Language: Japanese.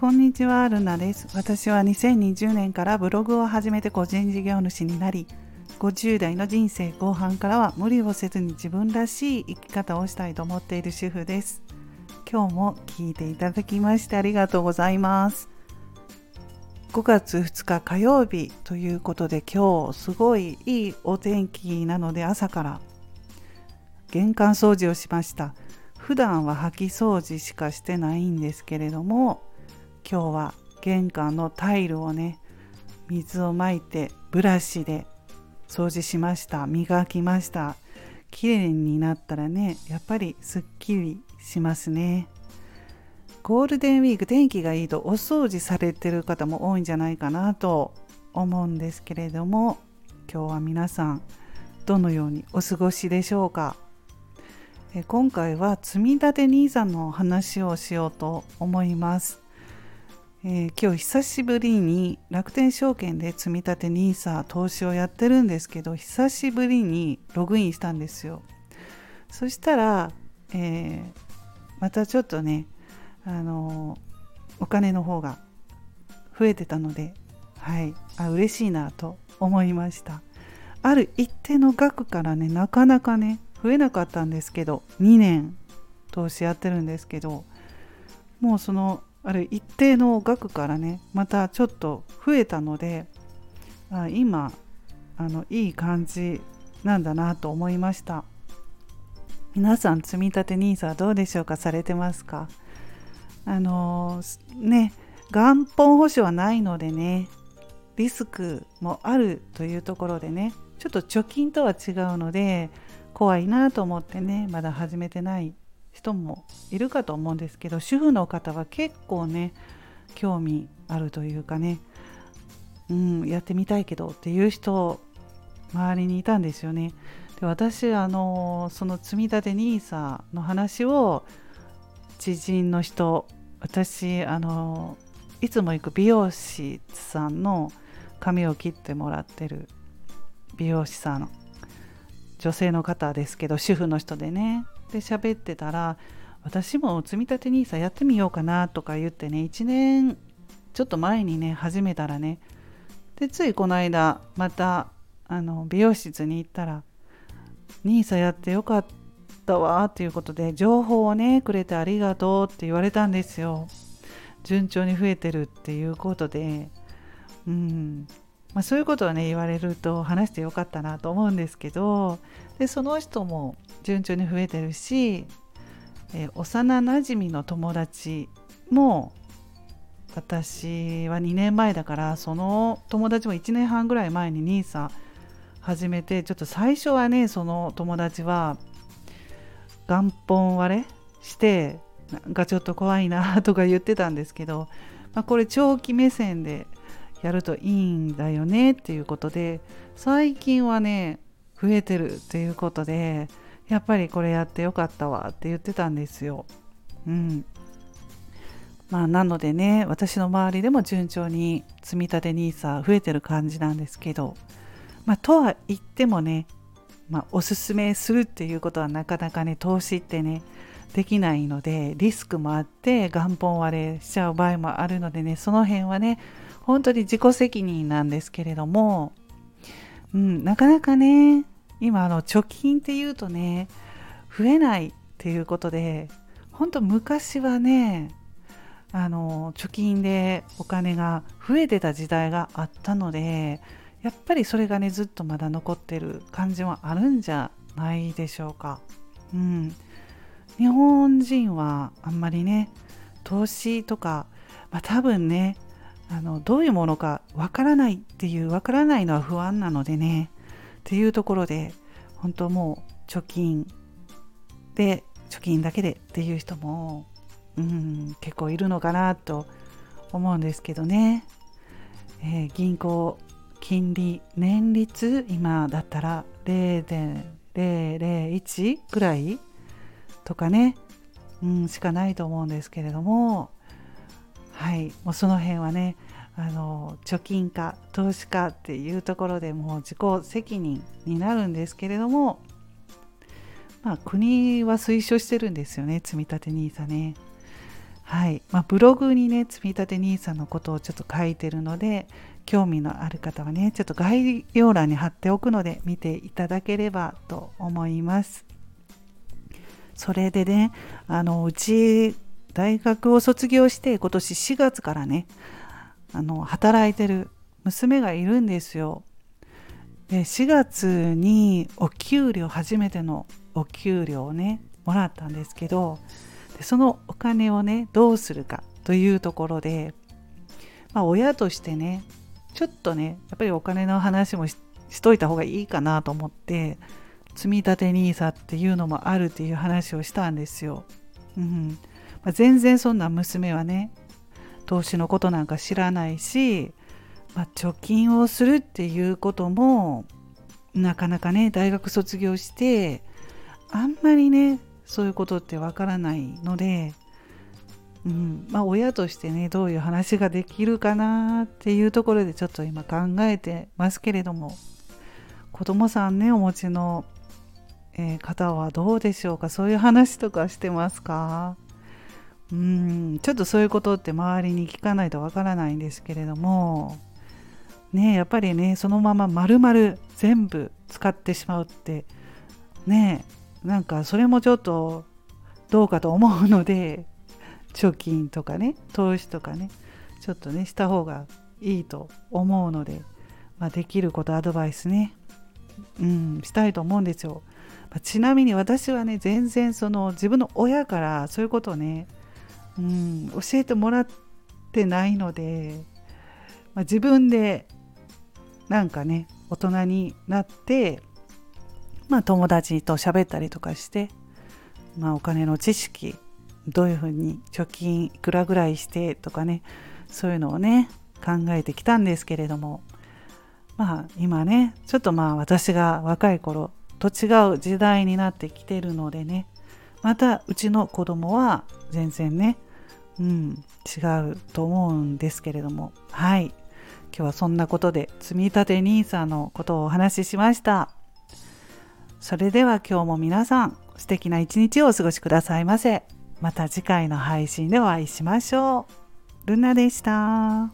こんにちは、ルナです。私は2020年からブログを始めて個人事業主になり、50代の人生後半からは無理をせずに自分らしい生き方をしたいと思っている主婦です。今日も聞いていただきましてありがとうございます。5月2日火曜日ということで今日すごいいいお天気なので朝から玄関掃除をしました。普段は掃き掃除しかしてないんですけれども今日は玄関のタイルをね水をまいてブラシで掃除しました。磨きました。綺麗になったらねやっぱりすっきりしますね。ゴールデンウィーク天気がいいとお掃除されてる方も多いんじゃないかなと思うんですけれども今日は皆さんどのようにお過ごしでしょうか？今回は積み立て NISA の話をしようと思います。えー、今日久しぶりに楽天証券で積み立て NISA 投資をやってるんですけど久しぶりにログインしたんですよ。そしたら、えー、またちょっとねあのお金の方が増えてたのではいあ嬉しいなと思いました。ある一定の額からねなかなかね増えなかったんですけど2年投資やってるんですけどもうそのある一定の額からねまたちょっと増えたのであ今あのいい感じなんだなと思いました。皆さん積み立て NISA どうでしょうか？されてますか？あのー、ね元本保証はないのでねリスクもあるというところでねちょっと貯金とは違うので怖いなと思ってねまだ始めてない人もいるかと思うんですけど主婦の方は結構ね興味あるというかね、うん、やってみたいけどっていう人周りにいたんですよね。で私あのその積み立て NISA の話を知人の人私あのいつも行く美容師さんの髪を切ってもらってる美容師さん女性の方ですけど主婦の人でねで喋ってたら私も積み立て NISA やってみようかなとか言ってね1年ちょっと前にね始めたらねでついこの間またあの美容室に行ったら NISA やってよかったわっていうことで情報をねくれてありがとうって言われたんですよ。順調に増えてるっていうことで。うん。まあ、そういうことはね言われると話してよかったなと思うんですけどでその人も順調に増えてるし、えー、幼なじみの友達も私は2年前だからその友達も1年半ぐらい前に NISA 始めてちょっと最初はねその友達は元本割れしてなんかちょっと怖いなとか言ってたんですけど、まあ、これ長期目線でやるといいんだよねっていうことで最近はね増えてるっていうことでやっぱりこれやってよかったわって言ってたんですよ。うん。まあなのでね私の周りでも順調に積み立て NISA 増えてる感じなんですけどまあとは言ってもね、まあ、おすすめするっていうことはなかなかね投資ってねできないのでリスクもあって元本割れしちゃう場合もあるのでねその辺はね本当に自己責任なんですけれども、うん、なかなかね今あの貯金っていうとね増えないっていうことで本当昔はねあの貯金でお金が増えてた時代があったのでやっぱりそれがねずっとまだ残ってる感じはあるんじゃないでしょうか。うん、日本人はあんまりね投資とか、まあ、多分ねあのどういうものかわからないっていうわからないのは不安なのでね。っていうところで本当もう貯金で貯金だけでっていう人も、うん、結構いるのかなと思うんですけどね、えー、銀行金利年率今だったら0.001ぐらいとかね、うん、しかないと思うんですけれども。はい。もうその辺はねあの貯金家投資家っていうところでもう自己責任になるんですけれどもまあ国は推奨してるんですよね積み立て NISA ね。はい。まあ、ブログにね積立 NISA のことをちょっと書いてるので興味のある方はねちょっと概要欄に貼っておくので見ていただければと思います。それでねあのうち大学を卒業して今年4月からねあの働いてる娘がいるんですよで4月にお給料初めてのお給料をねもらったんですけどでそのお金をねどうするかというところで、まあ、親としてねちょっとねやっぱりお金の話もしといた方がいいかなと思って積み立て NISA っていうのもあるっていう話をしたんですよ。うんまあ、全然そんな娘はね投資のことなんか知らないし、まあ、貯金をするっていうこともなかなかね大学卒業してあんまりねそういうことってわからないので、うんまあ、親としてねどういう話ができるかなっていうところでちょっと今考えてますけれども子供さんねお持ちの、え、方はどうでしょうか？そういう話とかしてますか？うんちょっとそういうことって周りに聞かないとわからないんですけれどもねやっぱりねそのまま丸々全部使ってしまうってねなんかそれもちょっとどうかと思うので貯金とかね投資とかねちょっとねした方がいいと思うので、まあ、できることアドバイスねうんしたいと思うんですよ、まあ、ちなみに私はね全然その自分の親からそういうことをね、うん、教えてもらってないので、まあ、自分でなんかね大人になってまあ、友達と喋ったりとかして、まあ、お金の知識どういうふうに貯金いくらぐらいしてとかねそういうのをね考えてきたんですけれどもまあ今ねちょっとまあ私が若い頃と違う時代になってきてるのでねまたうちの子供は全然ね、うん、違うと思うんですけれども。はい。今日はそんなことで積立 NISA のことをお話ししました。それでは今日も皆さん素敵な一日をお過ごしくださいませ。また次回の配信でお会いしましょう。ルナでした。